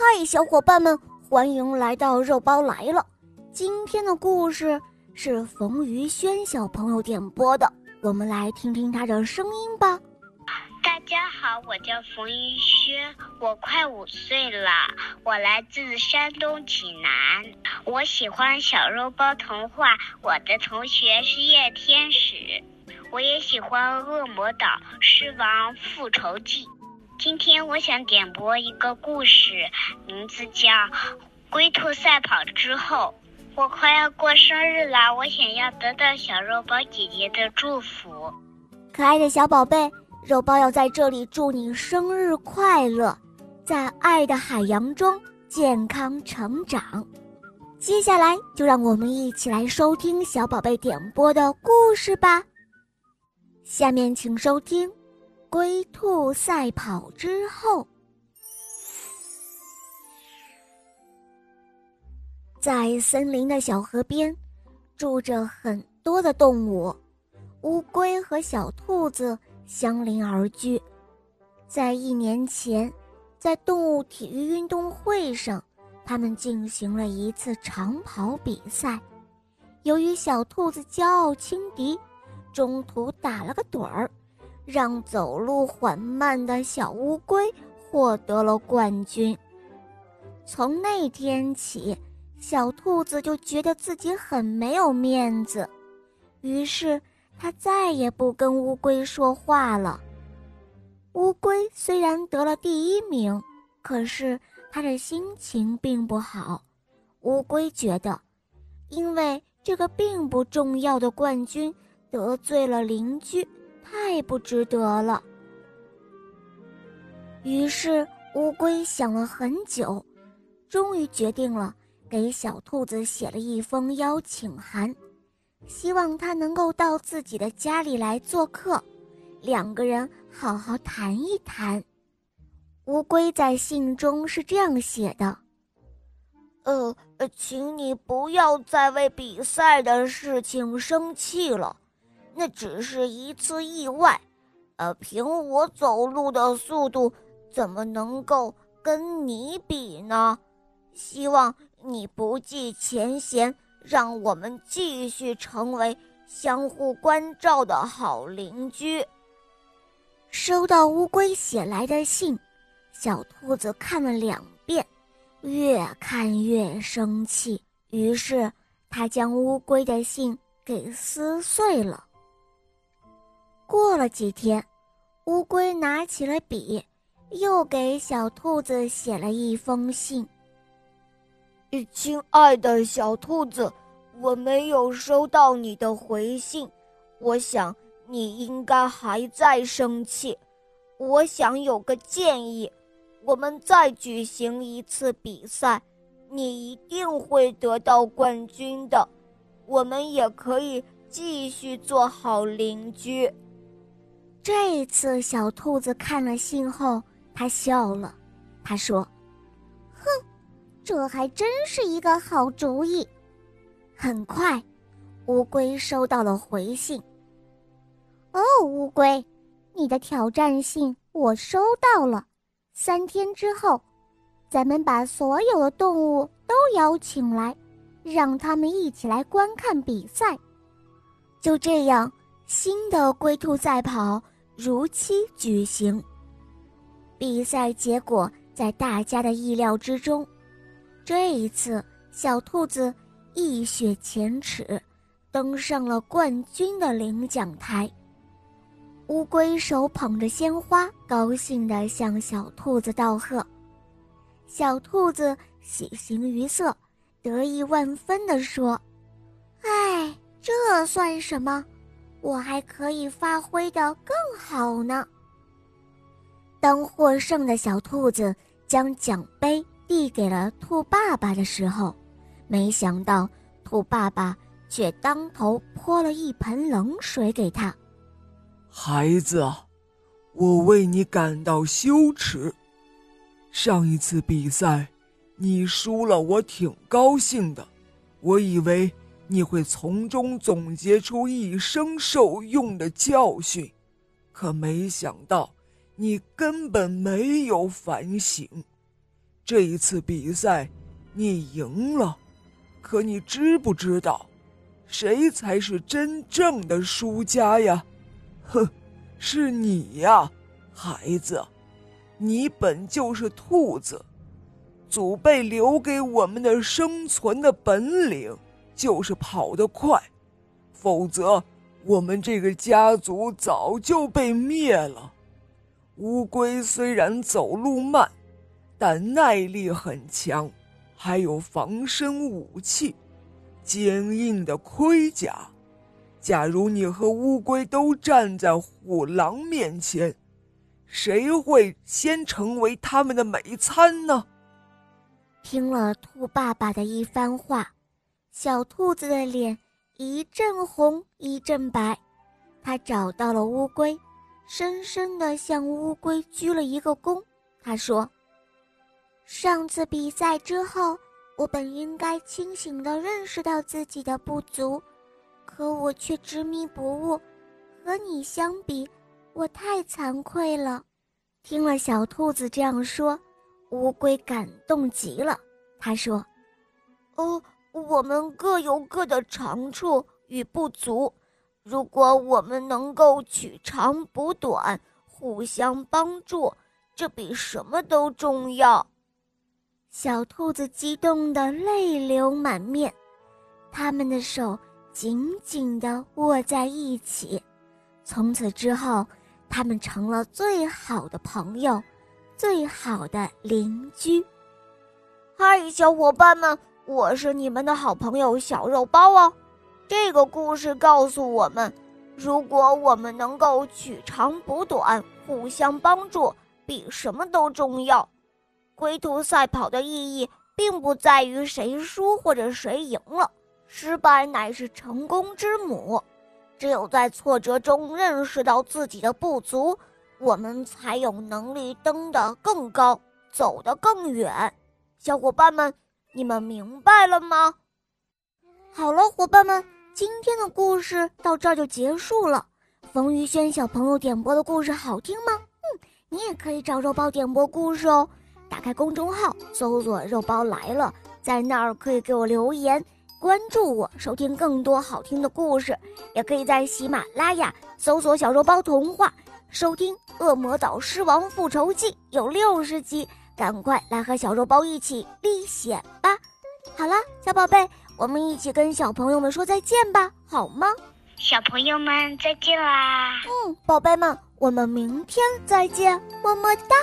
嗨，小伙伴们，欢迎来到肉包来了。今天的故事是冯于轩小朋友点播的，我们来听听他的声音吧。大家好，我叫冯于轩，我快五岁了，我来自山东济南，我喜欢小肉包童话。我的同学是叶天使，我也喜欢《恶魔岛狮王复仇记》。今天我想点播一个故事，名字叫《龟兔赛跑之后》。我快要过生日啦，我想要得到小肉包姐姐的祝福。可爱的小宝贝，肉包要在这里祝你生日快乐，在爱的海洋中健康成长。接下来就让我们一起来收听小宝贝点播的故事吧。下面请收听。龟兔赛跑之后，在森林的小河边，住着很多的动物。乌龟和小兔子相邻而居。在一年前，在动物体育运动会上，他们进行了一次长跑比赛。由于小兔子骄傲轻敌，中途打了个盹儿。让走路缓慢的小乌龟获得了冠军。从那天起，小兔子就觉得自己很没有面子，于是它再也不跟乌龟说话了。乌龟虽然得了第一名，可是它的心情并不好。乌龟觉得，因为这个并不重要的冠军得罪了邻居。太不值得了。于是乌龟想了很久，终于决定了给小兔子写了一封邀请函，希望他能够到自己的家里来做客，两个人好好谈一谈。乌龟在信中是这样写的：“呃，请你不要再为比赛的事情生气了。”那只是一次意外，呃，凭我走路的速度，怎么能够跟你比呢？希望你不计前嫌，让我们继续成为相互关照的好邻居。收到乌龟写来的信，小兔子看了两遍，越看越生气，于是他将乌龟的信给撕碎了。过了几天，乌龟拿起了笔，又给小兔子写了一封信。亲爱的小兔子，我没有收到你的回信，我想你应该还在生气。我想有个建议，我们再举行一次比赛，你一定会得到冠军的。我们也可以继续做好邻居。这一次，小兔子看了信后，他笑了。他说：“哼，这还真是一个好主意。”很快，乌龟收到了回信。“哦，乌龟，你的挑战信我收到了。三天之后，咱们把所有的动物都邀请来，让他们一起来观看比赛。就这样，新的龟兔赛跑。”如期举行。比赛结果在大家的意料之中，这一次小兔子一雪前耻，登上了冠军的领奖台。乌龟手捧着鲜花，高兴地向小兔子道贺。小兔子喜形于色，得意万分地说：“哎，这算什么？”我还可以发挥的更好呢。当获胜的小兔子将奖杯递给了兔爸爸的时候，没想到兔爸爸却当头泼了一盆冷水给他。孩子，我为你感到羞耻。上一次比赛，你输了，我挺高兴的，我以为。你会从中总结出一生受用的教训，可没想到你根本没有反省。这一次比赛你赢了，可你知不知道，谁才是真正的输家呀？哼，是你呀，孩子，你本就是兔子，祖辈留给我们的生存的本领就是跑得快，否则我们这个家族早就被灭了。乌龟虽然走路慢，但耐力很强，还有防身武器，坚硬的盔甲。假如你和乌龟都站在虎狼面前，谁会先成为他们的美餐呢？听了兔爸爸的一番话，小兔子的脸一阵红一阵白，它找到了乌龟。深深地向乌龟鞠了一个躬。他说：“上次比赛之后，我本应该清醒地认识到自己的不足，可我却执迷不悟。和你相比，我太惭愧了。”听了小兔子这样说，乌龟感动极了。他说：“哦，我们各有各的长处与不足。”如果我们能够取长补短，互相帮助，这比什么都重要。小兔子激动得泪流满面，他们的手紧紧的握在一起。从此之后，他们成了最好的朋友，最好的邻居。嗨，小伙伴们，我是你们的好朋友小肉包哦。这个故事告诉我们，如果我们能够取长补短，互相帮助，比什么都重要。龟兔赛跑的意义，并不在于谁输或者谁赢了，失败乃是成功之母。只有在挫折中认识到自己的不足，我们才有能力登得更高，走得更远。小伙伴们，你们明白了吗？好了，伙伴们。今天的故事到这儿就结束了。冯于轩小朋友点播的故事好听吗？嗯，你也可以找肉包点播故事哦。打开公众号，搜索“肉包来了”，在那儿可以给我留言，关注我，收听更多好听的故事。也可以在喜马拉雅搜索“小肉包童话”，收听《恶魔岛狮王复仇记》，有六十集，赶快来和小肉包一起历险吧！好了，小宝贝。我们一起跟小朋友们说再见吧，好吗？小朋友们再见啦！嗯，宝贝们，我们明天再见，么么哒。